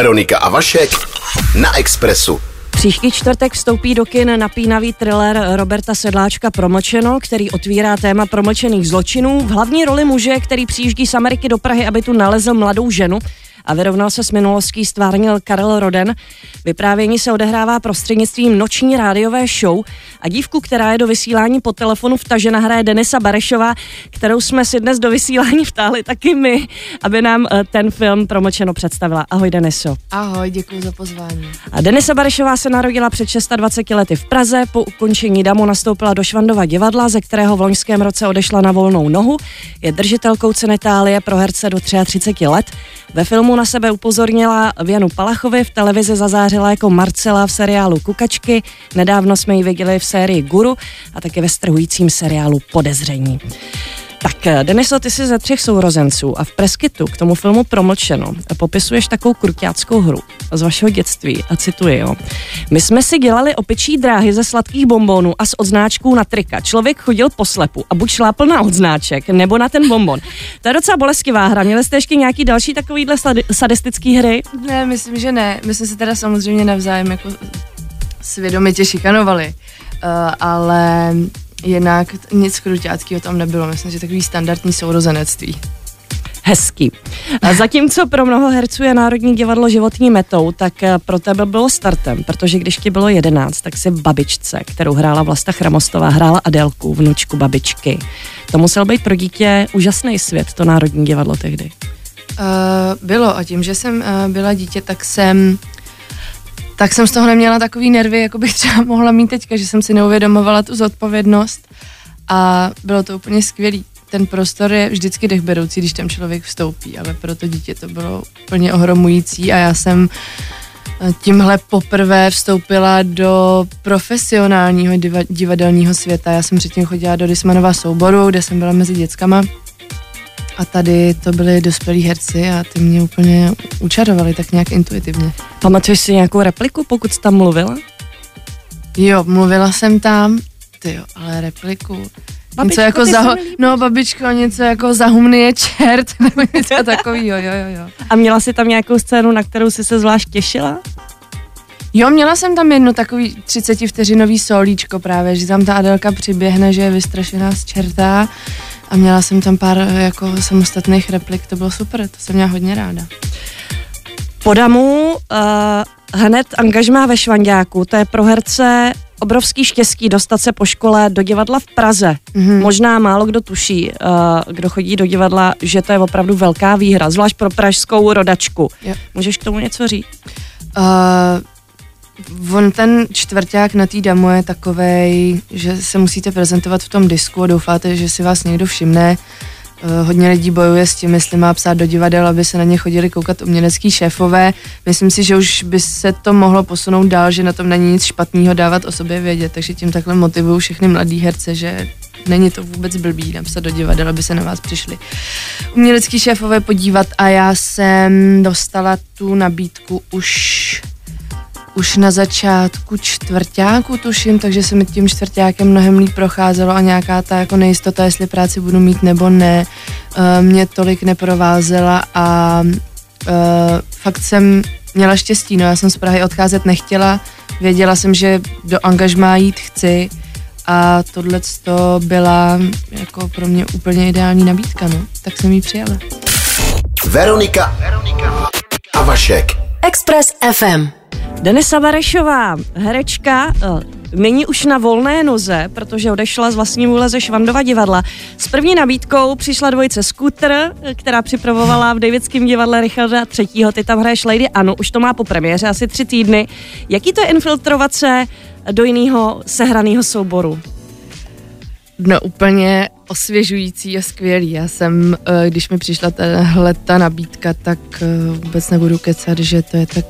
Veronika a Vašek na Expressu. Příští čtvrtek vstoupí do kin napínavý thriller Roberta Sedláčka Promlčeno, který otvírá téma promlčených zločinů. V hlavní roli muže, který přijíždí z Ameriky do Prahy, aby tu nalezl mladou ženu a vyrovnal se s minulostí, stvárnil Karel Roden. Vyprávění se odehrává prostřednictvím noční rádiové show a dívku, která je do vysílání po telefonu vtažena, hraje Denisa Barešová, kterou jsme si dnes do vysílání vtáhli taky my, aby nám eh, ten film promlčeno představila. Ahoj Deniso. Ahoj, děkuji za pozvání. A Denisa Barešová se narodila před 26 lety v Praze, po ukončení damu nastoupila do Švandova divadla, ze kterého v loňském roce odešla na volnou nohu. Je držitelkou ceny Itálie pro herce do 33 let. Ve filmu na sebe upozornila v Janu Palachovi, v televizi zazářila jako Marcela v seriálu Kukačky, nedávno jsme ji viděli v sérii Guru a také ve strhujícím seriálu Podezření. Tak, eh, Deniso, ty jsi ze třech sourozenců a v preskytu k tomu filmu Promlčeno popisuješ takovou kruťáckou hru z vašeho dětství a cituji, jo. My jsme si dělali opičí dráhy ze sladkých bombónů a z odznáčků na trika. Člověk chodil po slepu a buď šlápl na odznáček nebo na ten bonbon. To je docela bolestivá hra. Měli jste ještě nějaký další takovýhle sadistický hry? Ne, myslím, že ne. My jsme se teda samozřejmě navzájem jako svědomitě šikanovali. Uh, ale jinak nic kruťáckého tam nebylo. Myslím, že takový standardní sourozenectví. Hezký. A zatímco pro mnoho herců je Národní divadlo životní metou, tak eh, pro tebe bylo startem, protože když ti bylo jedenáct, tak si babičce, kterou hrála Vlasta Chramostová, hrála Adelku, vnučku babičky. To musel být pro dítě úžasný svět, to Národní divadlo tehdy. Uh, bylo a tím, že jsem uh, byla dítě, tak jsem tak jsem z toho neměla takový nervy, jako bych třeba mohla mít teďka, že jsem si neuvědomovala tu zodpovědnost a bylo to úplně skvělý. Ten prostor je vždycky dechberoucí, když tam člověk vstoupí, ale pro to dítě to bylo úplně ohromující a já jsem eh, tímhle poprvé vstoupila do profesionálního divadelního světa. Já jsem předtím chodila do Dismanova souboru, kde jsem byla mezi dětskama a tady to byli dospělí herci a ty mě úplně učarovali tak nějak intuitivně. Pamatuješ si nějakou repliku, pokud jsi tam mluvila? Jo, mluvila jsem tam, ty jo, ale repliku. Babičko, něco jako zaho- no babičko, něco jako zahumný je čert, nebo něco takového, jo, jo, jo. A měla jsi tam nějakou scénu, na kterou jsi se zvlášť těšila? Jo, měla jsem tam jedno takový 30 vteřinový solíčko právě, že tam ta Adelka přiběhne, že je vystrašená z čerta a měla jsem tam pár jako samostatných replik, to bylo super, to jsem měla hodně ráda. Po Damu uh, hned angažmá ve Švandáku, to je pro herce obrovský štěstí dostat se po škole do divadla v Praze. Mm-hmm. Možná málo kdo tuší, uh, kdo chodí do divadla, že to je opravdu velká výhra, zvlášť pro pražskou rodačku. Jo. Můžeš k tomu něco říct? Uh, On ten čtvrták na té demo je takovej, že se musíte prezentovat v tom disku a doufáte, že si vás někdo všimne. Uh, hodně lidí bojuje s tím, jestli má psát do divadel, aby se na ně chodili koukat umělecký šéfové. Myslím si, že už by se to mohlo posunout dál, že na tom není nic špatného dávat o sobě vědět, takže tím takhle motivuju všechny mladý herce, že není to vůbec blbý napsat do divadel, aby se na vás přišli umělecký šéfové podívat a já jsem dostala tu nabídku už už na začátku čtvrtáku tuším, takže se mi tím čtvrtákem mnohem líp procházelo a nějaká ta jako nejistota, jestli práci budu mít nebo ne, uh, mě tolik neprovázela a uh, fakt jsem měla štěstí, no já jsem z Prahy odcházet nechtěla, věděla jsem, že do angažmá jít chci a tohle to byla jako pro mě úplně ideální nabídka, no, tak jsem ji přijala. Veronika, Veronika a Vašek. Express FM. Denisa Barešová, herečka, eh, není už na volné noze, protože odešla z vlastní vůle ze Švandova divadla. S první nabídkou přišla dvojice Scooter, eh, která připravovala v Davidském divadle Richarda III. Ty tam hraješ Lady Anu, už to má po premiéře asi tři týdny. Jaký to je infiltrovat se do jiného sehraného souboru? No úplně osvěžující a skvělý. Já jsem, eh, když mi přišla tahle ta nabídka, tak vůbec nebudu kecat, že to je tak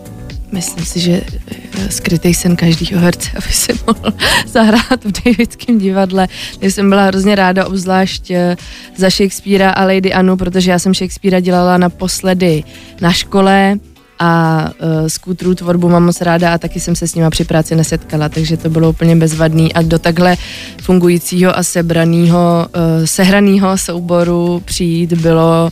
Myslím si, že eh, skrytý sen každého herce, aby se mohl zahrát v Davidském divadle. Já jsem byla hrozně ráda, obzvlášť eh, za Shakespearea a Lady Anu, protože já jsem Shakespearea dělala naposledy na škole a uh, skútrů tvorbu mám moc ráda a taky jsem se s nima při práci nesetkala, takže to bylo úplně bezvadný a do takhle fungujícího a sebraného, uh, sehraného souboru přijít bylo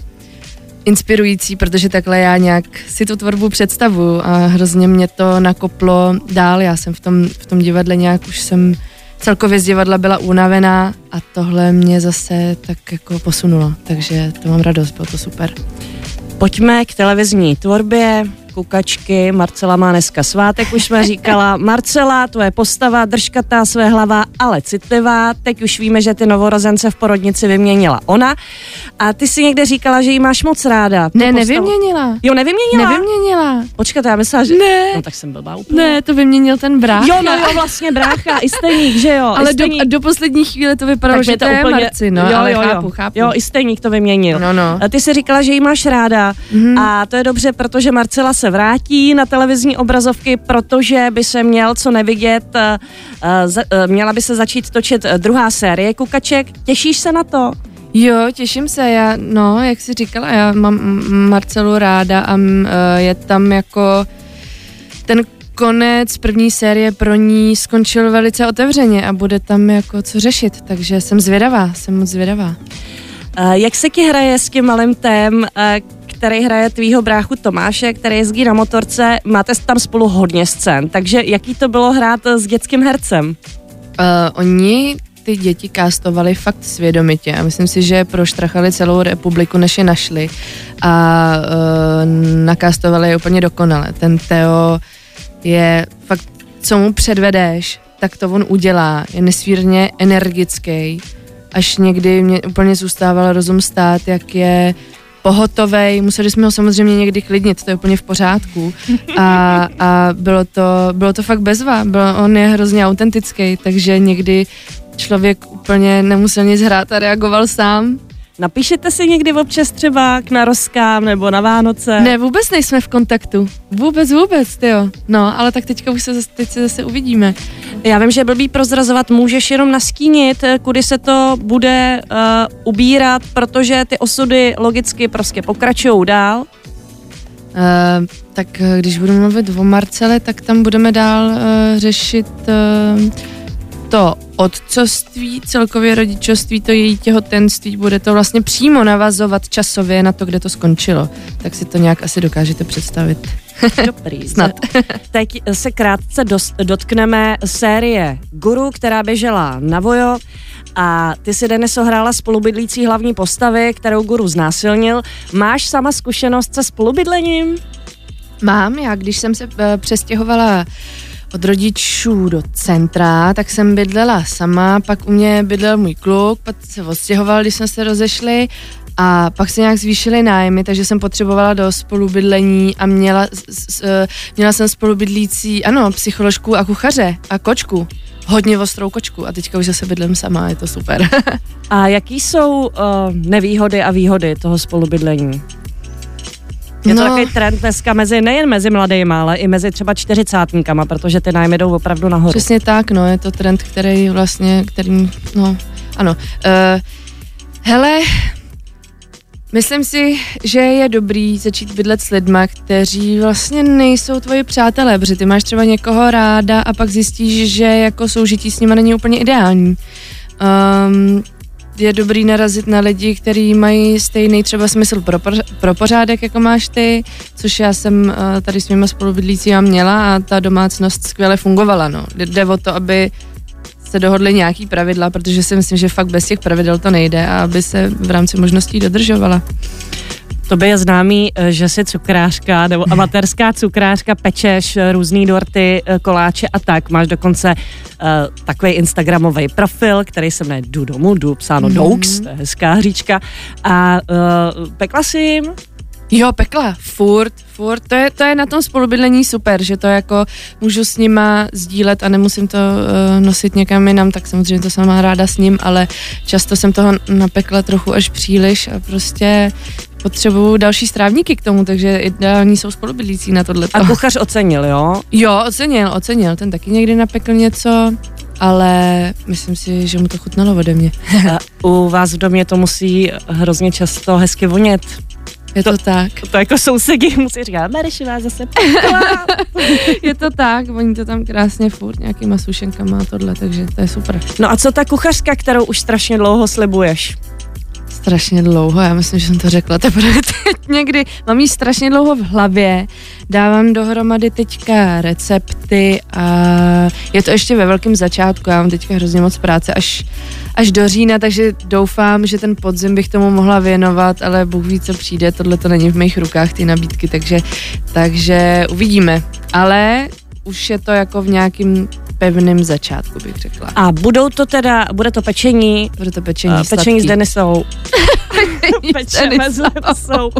inspirující, protože takhle já nějak si tu tvorbu představu a hrozně mě to nakoplo dál. Já jsem v tom, v tom divadle nějak už jsem celkově z divadla byla unavená a tohle mě zase tak jako posunulo, takže to mám radost, bylo to super. Pojďme k televizní tvorbě kukačky. Marcela má dneska svátek, už jsme říkala. Marcela, to je postava, držkatá své hlava, ale citlivá. Teď už víme, že ty novorozence v porodnici vyměnila ona. A ty si někde říkala, že jí máš moc ráda. Ne, postavu. nevyměnila. Jo, nevyměnila? Nevyměnila. Počkat, já myslela, že... Ne. No tak jsem blbá úplně. Ne, to vyměnil ten brácha. Jo, no jo, vlastně brácha, i stejník, že jo. Ale do, do, poslední chvíle to vypadalo, že to, je úplně... Marci, no, jo, ale jo, chápu, jo. chápu. Jo, i stejník to vyměnil. No, no. A ty si říkala, že jí máš ráda mm. a to je dobře, protože Marcela se vrátí na televizní obrazovky, protože by se měl co nevidět, uh, měla by se začít točit druhá série Kukaček. Těšíš se na to? Jo, těším se, já, no, jak jsi říkala, já mám Marcelu ráda a je tam jako ten konec první série pro ní skončil velice otevřeně a bude tam jako co řešit, takže jsem zvědavá, jsem moc zvědavá. Jak se ti hraje s tím malým tém, který hraje tvýho bráchu Tomáše, který jezdí na motorce. Máte tam spolu hodně scén, takže jaký to bylo hrát s dětským hercem? Uh, oni ty děti kástovali fakt svědomitě a myslím si, že proštrachali celou republiku, než je našli a uh, nakástovali je úplně dokonale. Ten Teo je fakt, co mu předvedeš, tak to on udělá. Je nesmírně energický, až někdy mě úplně zůstával rozum stát, jak je pohotovej, museli jsme ho samozřejmě někdy klidnit, to je úplně v pořádku. A, a bylo, to, bylo to fakt bezva, bylo, on je hrozně autentický, takže někdy člověk úplně nemusel nic hrát a reagoval sám Napíšete si někdy občas třeba k narozkám nebo na Vánoce? Ne, vůbec nejsme v kontaktu. Vůbec, vůbec, jo. No, ale tak teďka už se zase, teď se zase uvidíme. Já vím, že blbý prozrazovat, můžeš jenom nastínit, kudy se to bude uh, ubírat, protože ty osudy logicky prostě pokračují dál. Uh, tak eh, když budu mluvit o Marcele, tak tam budeme dál uh, řešit uh, to otcovství, celkově rodičovství, to její těhotenství, bude to vlastně přímo navazovat časově na to, kde to skončilo. Tak si to nějak asi dokážete představit. Dobrý, snad. Teď se krátce dost, dotkneme série Guru, která běžela na Vojo a ty si Denis hrála spolubydlící hlavní postavy, kterou Guru znásilnil. Máš sama zkušenost se spolubydlením? Mám, já když jsem se uh, přestěhovala od rodičů do centra, tak jsem bydlela sama, pak u mě bydlel můj kluk, pak se odstěhoval, když jsme se rozešli a pak se nějak zvýšily nájmy, takže jsem potřebovala do spolubydlení a měla, s, e, měla jsem spolubydlící, ano, psycholožku a kuchaře a kočku. Hodně ostrou kočku a teďka už zase bydlím sama, je to super. a jaký jsou uh, nevýhody a výhody toho spolubydlení? Je no. to takový trend dneska mezi, nejen mezi mladými, ale i mezi třeba čtyřicátníkama, protože ty nájmy jdou opravdu nahoru. Přesně tak, no, je to trend, který vlastně, kterým, no, ano. Uh, hele, Myslím si, že je dobrý začít bydlet s lidma, kteří vlastně nejsou tvoji přátelé, protože ty máš třeba někoho ráda a pak zjistíš, že jako soužití s nima není úplně ideální. Um, je dobrý narazit na lidi, kteří mají stejný třeba smysl pro, pro pořádek, jako máš ty, což já jsem uh, tady s mýma spolubydlícíma měla a ta domácnost skvěle fungovala. No. Jde o to, aby se dohodly nějaký pravidla, protože si myslím, že fakt bez těch pravidel to nejde a aby se v rámci možností dodržovala. To by je známý, eh, že jsi cukrářka nebo amatérská cukrářka, pečeš eh, různý dorty, eh, koláče a tak. Máš dokonce uh, takový instagramový profil, který se jmenuje Jdu domů, jdu psáno mm. Doux, to je hezká hříčka. A uh, pekla si jim Jo, pekla, furt, furt. To je, to je na tom spolubydlení super, že to jako můžu s nima sdílet a nemusím to uh, nosit někam jinam, tak samozřejmě to sama ráda s ním, ale často jsem toho napekla trochu až příliš a prostě potřebuju další strávníky k tomu, takže ideální jsou spolubydlící na tohle. A kuchař ocenil, jo? Jo, ocenil, ocenil. Ten taky někdy napekl něco, ale myslím si, že mu to chutnalo ode mě. U vás v domě to musí hrozně často hezky vonět. Je to, to tak. To, to jako sousedí musí říkat, Marešová zase Je to tak, oni to tam krásně furt nějakýma sušenkama a tohle, takže to je super. No a co ta kuchařka, kterou už strašně dlouho slibuješ? Strašně dlouho, já myslím, že jsem to řekla teprve teď někdy. Mám jí strašně dlouho v hlavě, dávám dohromady teďka recepty a je to ještě ve velkém začátku, já mám teďka hrozně moc práce až, až do října, takže doufám, že ten podzim bych tomu mohla věnovat, ale Bůh ví, co přijde, tohle to není v mých rukách, ty nabídky, takže, takže uvidíme. Ale už je to jako v nějakým pevným začátku, bych řekla. A budou to teda, bude to pečení, Bude to pečení uh, pečení s. Denisou. Pečení Pečeme s Denisou.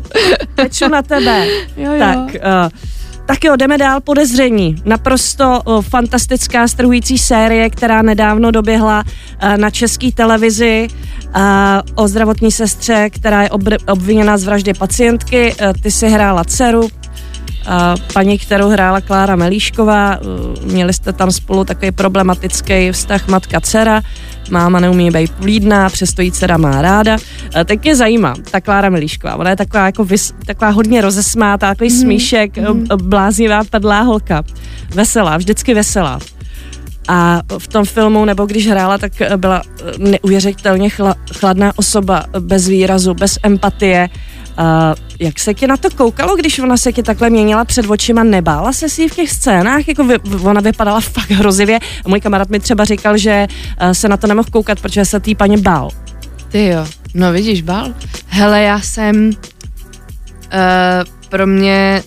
Peču na tebe. Jo, jo. Tak, uh, tak jo, jdeme dál podezření. Naprosto uh, fantastická strhující série, která nedávno doběhla uh, na české televizi uh, o zdravotní sestře, která je obr- obviněna z vraždy pacientky. Uh, ty si hrála dceru, paní, kterou hrála Klára Melíšková. Uh, měli jste tam spolu takový problematický vztah matka-dcera. Máma neumí být plídná, přesto jí dcera má ráda. Uh, tak mě zajímá, ta Klára Melíšková. Ona je taková, jako vys, taková hodně rozesmátá, takový mm. smíšek, mm. bláznivá, padlá holka. Veselá, vždycky veselá. A v tom filmu, nebo když hrála, tak eh, byla eh, neuvěřitelně chla, chladná osoba, eh, bez výrazu, bez empatie. Uh, jak se ti na to koukalo, když ona se ti takhle měnila před očima? Nebála se si v těch scénách? Jako vy, ona vypadala fakt hrozivě. Můj kamarád mi třeba říkal, že uh, se na to nemohl koukat, protože se tý paně bál. Ty jo, no vidíš, bál. Hele, já jsem, uh, pro mě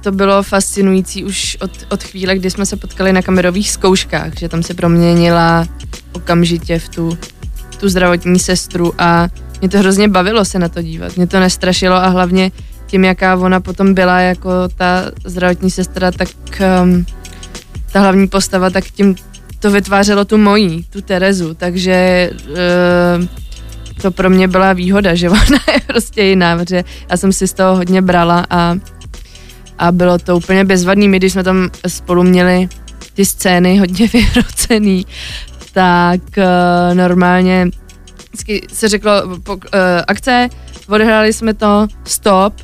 to bylo fascinující už od, od chvíle, kdy jsme se potkali na kamerových zkouškách, že tam se proměnila okamžitě v tu, tu zdravotní sestru a mě to hrozně bavilo se na to dívat. Mě to nestrašilo a hlavně tím, jaká ona potom byla jako ta zdravotní sestra, tak um, ta hlavní postava, tak tím to vytvářelo tu mojí, tu Terezu, takže uh, to pro mě byla výhoda, že ona je prostě jiná, protože já jsem si z toho hodně brala a, a bylo to úplně bezvadný. My, když jsme tam spolu měli ty scény hodně vyhrocený, tak uh, normálně vždycky se řeklo po, uh, akce, odehráli jsme to, stop,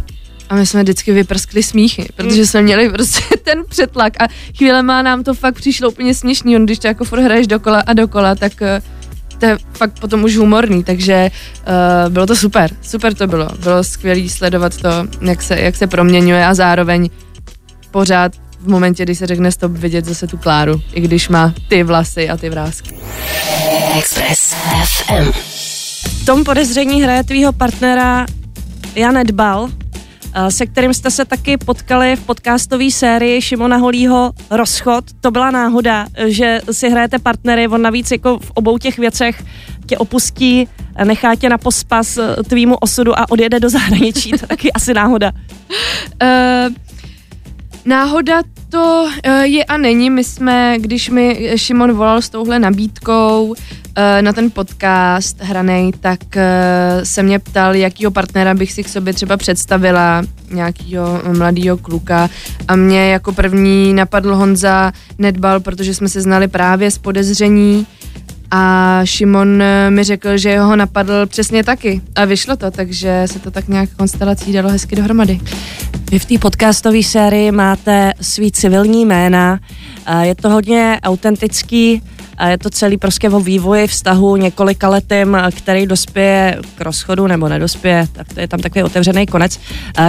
a my jsme vždycky vyprskli smíchy, protože jsme měli prostě ten přetlak a chvílema nám to fakt přišlo úplně směšný, on když to jako furt hraješ dokola a dokola, tak uh, to je fakt potom už humorný, takže uh, bylo to super, super to bylo, bylo skvělé sledovat to, jak se, jak se proměňuje a zároveň pořád v momentě, kdy se řekne stop, vidět zase tu Kláru, i když má ty vlasy a ty vrázky. Express FM. V tom podezření hraje tvýho partnera Janet Bal, eh, se kterým jste se taky potkali v podcastové sérii Šimona Holího Rozchod. To byla náhoda, že si hrajete partnery, on navíc jako v obou těch věcech tě opustí, nechá tě na pospas eh, tvýmu osudu a odjede do zahraničí. To je taky asi náhoda. Uh, náhoda to uh, je a není. My jsme, když mi Šimon volal s touhle nabídkou uh, na ten podcast hranej, tak uh, se mě ptal, jakýho partnera bych si k sobě třeba představila, nějakýho mladýho kluka a mě jako první napadl Honza Nedbal, protože jsme se znali právě z podezření a Šimon eh, mi řekl, že ho napadl přesně taky a vyšlo to, takže se to tak nějak konstelací dalo hezky dohromady. Vy v té podcastové sérii máte svý civilní jména, a je to hodně autentický, a je to celý prostě o vývoji vztahu několika letým, který dospěje k rozchodu nebo nedospěje, tak to je tam takový otevřený konec.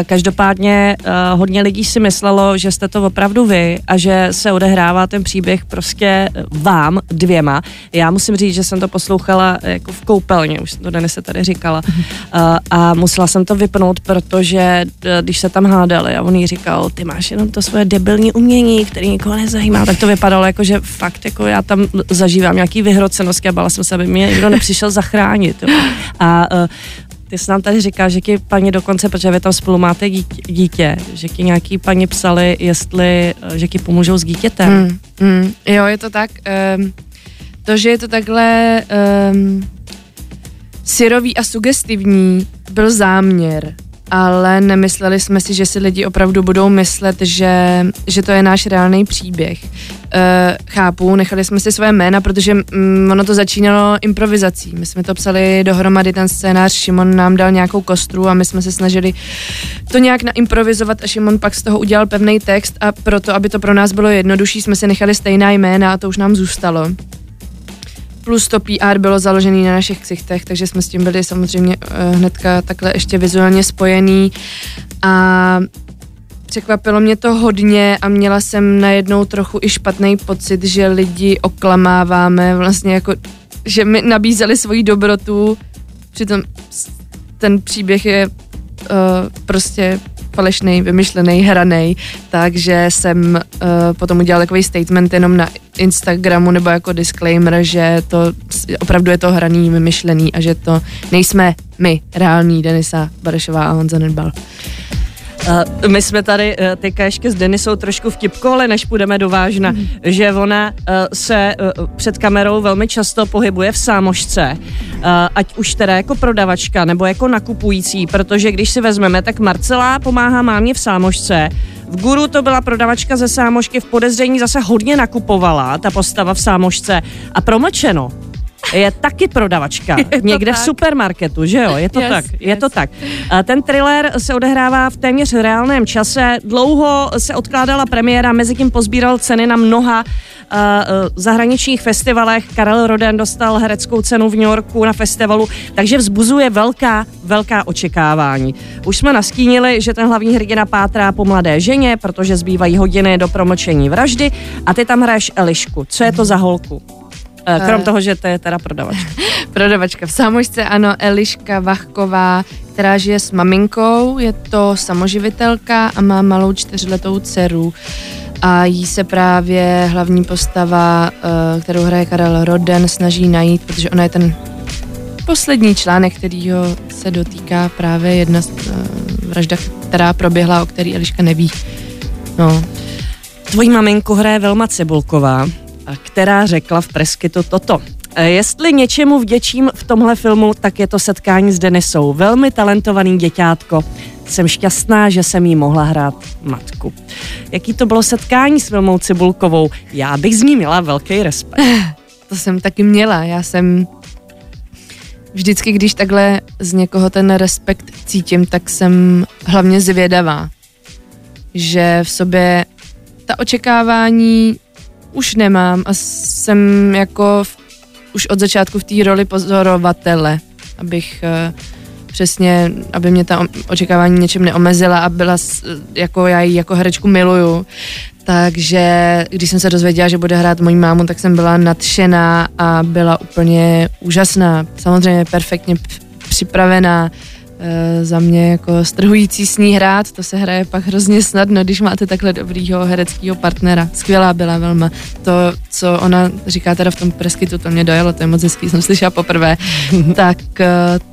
Každopádně eh, hodně lidí si myslelo, že jste to opravdu vy a že se odehrává ten příběh prostě vám dvěma. Já musím říct, že jsem to poslouchala jako v koupelně, už jsem to dnes se tady říkala a, a musela jsem to vypnout, protože eh, když se tam hádali a on jí říkal, ty máš jenom to svoje debilní umění, který nikoho nezajímá, tak to vypadalo jako, že fakt jako já tam zažívám nějaký vyhrocenosti a bála jsem se, aby mě někdo nepřišel zachránit. Jo. A uh, ty jsi nám tady říkal, že ti paní dokonce, protože vy tam spolu máte dítě, dítě že ti nějaký paní psali, jestli, eh, že ti pomůžou s dítětem. Hmm, hmm, jo, je to tak. Um, to, že je to takhle um, syrový a sugestivní, byl záměr, ale nemysleli jsme si, že si lidi opravdu budou myslet, že, že to je náš reálný příběh. Uh, chápu, nechali jsme si svoje jména, protože mm, ono to začínalo improvizací. My jsme to psali dohromady, ten scénář, Šimon nám dal nějakou kostru a my jsme se snažili to nějak naimprovizovat a Šimon pak z toho udělal pevný text a proto, aby to pro nás bylo jednodušší, jsme si nechali stejná jména a to už nám zůstalo. Plus to PR bylo založené na našich ksichtech, takže jsme s tím byli samozřejmě uh, hnedka takhle ještě vizuálně spojený. A překvapilo mě to hodně a měla jsem najednou trochu i špatný pocit, že lidi oklamáváme vlastně jako, že mi nabízeli svoji dobrotu, přitom ten příběh je uh, prostě falešný, vymyšlený, hraný, takže jsem uh, potom udělal takový statement jenom na Instagramu nebo jako disclaimer, že to opravdu je to hraný, vymyšlený a že to nejsme my, reální Denisa Barešová a Honza Nedbal. Uh, my jsme tady uh, teďka ještě s Denisou trošku vtipko, ale než půjdeme do vážna, mm. že ona uh, se před kamerou velmi často pohybuje v sámošce, ať už teda jako prodavačka nebo jako nakupující, protože když si vezmeme, tak Marcela pomáhá mámě v sámošce, v Guru to byla prodavačka ze sámošky, v podezření zase hodně nakupovala ta postava v sámošce a promlčeno je taky prodavačka. Je někde tak. v supermarketu, že jo? Je to yes, tak. Yes. Je to tak. Ten thriller se odehrává v téměř reálném čase. Dlouho se odkládala premiéra, mezi tím pozbíral ceny na mnoha zahraničních festivalech. Karel Roden dostal hereckou cenu v New Yorku na festivalu, takže vzbuzuje velká, velká očekávání. Už jsme nastínili, že ten hlavní hrdina pátrá po mladé ženě, protože zbývají hodiny do promlčení vraždy a ty tam hraješ Elišku. Co je to za holku? Eh, krom eh. toho, že to je teda prodavačka. prodavačka. V Sámošce ano, Eliška Vachková, která žije s maminkou, je to samoživitelka a má malou čtyřletou dceru. A jí se právě hlavní postava, eh, kterou hraje Karel Roden, snaží najít, protože ona je ten poslední článek, který ho se dotýká právě jedna z vražda, která proběhla, o který Eliška neví. No. Tvojí maminku hraje Velma Cebulková která řekla v Preskytu toto. E, jestli něčemu vděčím v tomhle filmu, tak je to setkání s Denisou. Velmi talentovaný děťátko. Jsem šťastná, že jsem jí mohla hrát matku. Jaký to bylo setkání s Vilmou Cibulkovou? Já bych z ní měla velký respekt. To jsem taky měla. Já jsem vždycky, když takhle z někoho ten respekt cítím, tak jsem hlavně zvědavá, že v sobě ta očekávání už nemám a jsem jako v, už od začátku v té roli pozorovatele, abych uh, přesně, aby mě ta očekávání něčem neomezila a byla jako já ji jako herečku miluju. Takže když jsem se dozvěděla, že bude hrát mojí mámu, tak jsem byla nadšená a byla úplně úžasná. Samozřejmě perfektně připravená, Eh, za mě jako strhující s ní hrát, to se hraje pak hrozně snadno, když máte takhle dobrýho hereckého partnera. Skvělá byla Velma. To, co ona říká teda v tom preskytu, to mě dojelo, to je moc hezký, jsem slyšela poprvé, tak eh,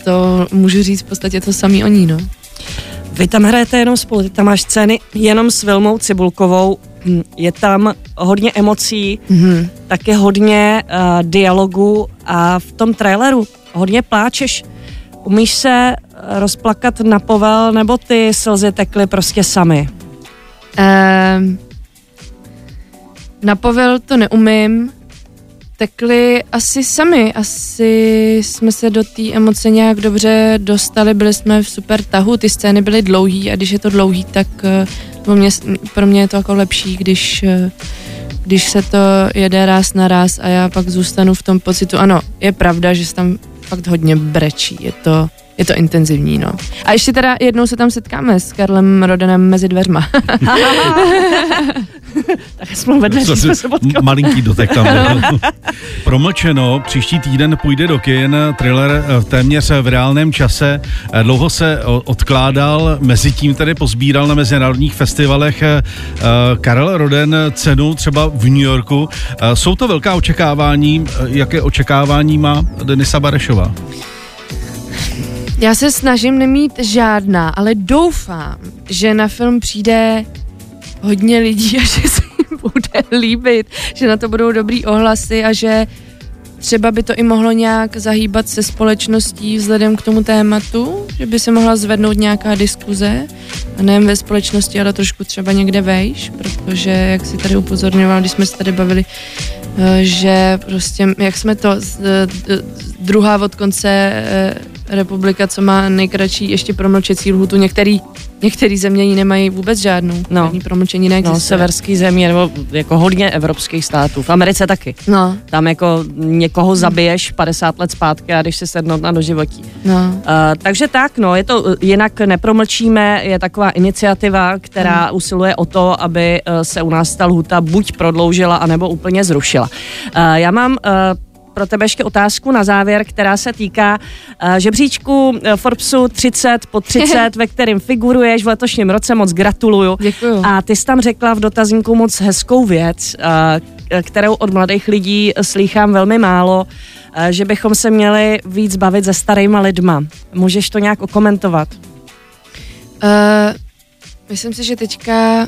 to můžu říct v podstatě to samý o ní, no. Vy tam hrajete jenom spolu, ty tam máš scény jenom s Vilmou Cibulkovou, hm, je tam hodně emocí, mm-hmm. také hodně uh, dialogu a v tom traileru hodně pláčeš. Umíš se rozplakat na povel, nebo ty slzy tekly prostě sami? Um, na povel to neumím, tekly asi sami, asi jsme se do té emoce nějak dobře dostali, byli jsme v super tahu, ty scény byly dlouhý a když je to dlouhý, tak eh, pro mě, pro mě je to jako lepší, když, eh, když se to jede ráz na ráz a já pak zůstanu v tom pocitu, ano, je pravda, že se tam fakt hodně brečí, je to je to intenzivní, no. A ještě teda jednou se tam setkáme s Karlem Rodenem mezi dveřma. tak jsme vedle, jsme se potkali. Malinký dotek tam. Promlčeno, příští týden půjde do kin, thriller eh, téměř v reálném čase. Eh, dlouho se odkládal, mezi tím tedy pozbíral na mezinárodních festivalech eh, Karel Roden cenu třeba v New Yorku. Jsou to velká očekávání, jaké očekávání má Denisa Barešová? Já se snažím nemít žádná, ale doufám, že na film přijde hodně lidí a že se jim bude líbit, že na to budou dobrý ohlasy a že třeba by to i mohlo nějak zahýbat se společností vzhledem k tomu tématu, že by se mohla zvednout nějaká diskuze. A nejen ve společnosti, ale trošku třeba někde vejš, protože jak si tady upozorňoval, když jsme se tady bavili, eh, že prostě, jak jsme to, druhá od konce eh, republika, co má nejkratší ještě promlčecí lhutu, některý Některé země ji nemají vůbec žádnou. No. Žádný promlčení No, neexistuje. severský země, nebo jako hodně evropských států. V Americe taky. No, Tam jako někoho zabiješ 50 let zpátky a když si sednout na doživotí. no. Uh, takže tak, no, je to jinak nepromlčíme, je taková iniciativa, která Hmm. usiluje o to, aby uh, se u nás ta lhuta buď prodloužila, anebo úplně zrušila. Uh, já mám uh, pro tebe ještě otázku na závěr, která se týká uh, žebříčku uh, Forbesu 30 po 30, ve kterém figuruješ v letošním roce, moc gratuluju. Děkuju. A ty jsi tam řekla v dotazníku moc hezkou věc, uh, kterou od mladých lidí slýchám velmi málo, uh, že bychom se měli víc bavit se starýma lidma. Můžeš to nějak okomentovat? Uh, myslím si, že teďka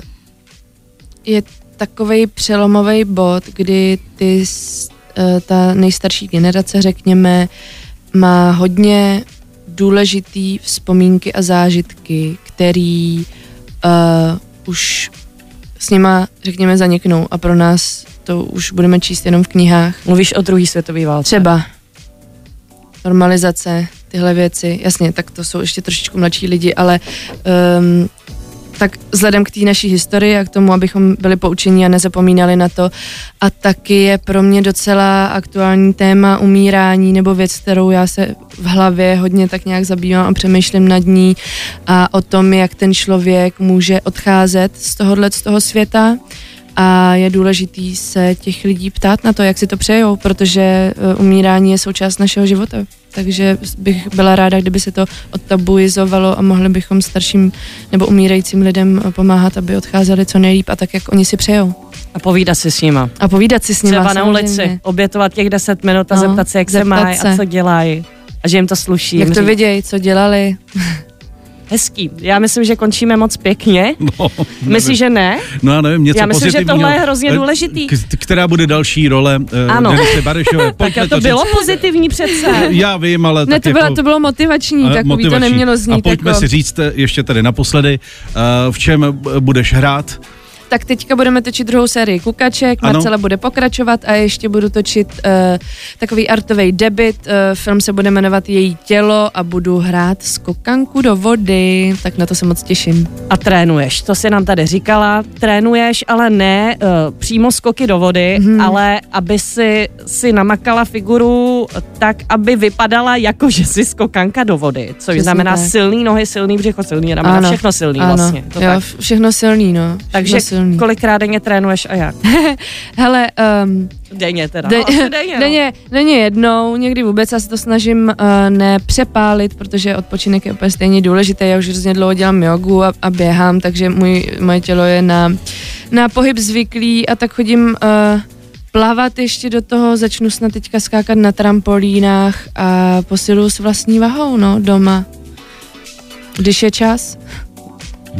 je takový přelomový bod, kdy ty, eh, ta nejstarší generace, řekněme, má hodně důležitý vzpomínky a zážitky, který uh, už s nima, řekněme, zaniknou a pro nás to už budeme číst jenom v knihách. Mluvíš o druhý světový válce. Třeba normalizace, tyhle věci, jasně, tak to jsou ještě trošičku mladší lidi, ale um, tak vzhledem k té naší historii a k tomu, abychom byli poučení a nezapomínali na to. A taky je pro mě docela aktuální téma umírání nebo věc, kterou já se v hlavě hodně tak nějak zabývám a přemýšlím nad ní a o tom, jak ten člověk může odcházet z tohohle, z toho světa a je důležitý se těch lidí ptát na to, jak si to přejou, protože eh, umírání je součást našeho života. Takže bych byla ráda, kdyby se to odtabuizovalo a mohli bychom starším nebo umírajícím lidem eh, pomáhat, aby odcházeli co nejlíp a tak, jak oni si přejou. A povídat si s nima. A povídat si s nimi. Třeba na ulici, obětovat těch 10 minut a No, zeptat se, jak se zeptat mají a se. co dělají. A že jim to sluší. Jak jim to vidějí, co dělali. Hezký. Já myslím, že končíme moc pěkně. No, Myslíš, že ne? No já nevím, něco Já myslím, že tohle je hrozně Eh, důležitý. k- Která bude další role uh, Ano. Denisy Barešové? Tak to říct. bylo pozitivní přece. Já vím, ale Ne, tak to bylo, jako... to bylo motivační, eh, takový motivační. to nemělo znít. A pojďme jako. si říct eh, ještě tady naposledy, uh, v čem budeš hrát. Tak teďka budeme točit druhou sérii Kukaček, Ano. Marcela bude pokračovat a ještě budu točit uh, takový artový debit. Uh, film se bude jmenovat Její tělo a budu hrát skokanku do vody, tak na to se moc těším. A trénuješ, to si nám tady říkala. Trénuješ, ale ne uh, přímo skoky do vody, hmm. ale aby si, si namakala figuru tak, aby vypadala jako, že jsi skokanka do vody. Což Přesně znamená tak. silný nohy, silný břicho, silný ramena, všechno silný ano, vlastně. To jo, tak. všechno silný, no. Všechno Takže silný. Kolikrát denně trénuješ a jak? Hele, um, Denně teda. De- no, denně, no. denně, denně jednou, někdy vůbec, já se to snažím uh, nepřepálit, protože odpočinek je úplně stejně důležitý, já už hrozně dlouho dělám jogu a, a běhám, takže můj, moje tělo je na, na pohyb zvyklý a tak chodím uh, plavat ještě do toho, začnu snad teďka skákat na trampolínách a posiluju s vlastní vahou, no, doma. Když je čas.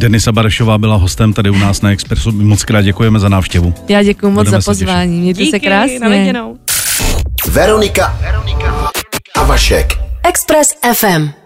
Denisa Barešová byla hostem tady u nás na Expressu. Moc krát děkujeme za návštěvu. Já děkuji moc Budeme za pozvání, mějte Díky, se krásně. viděnou. Veronika a Vašek. Express FM.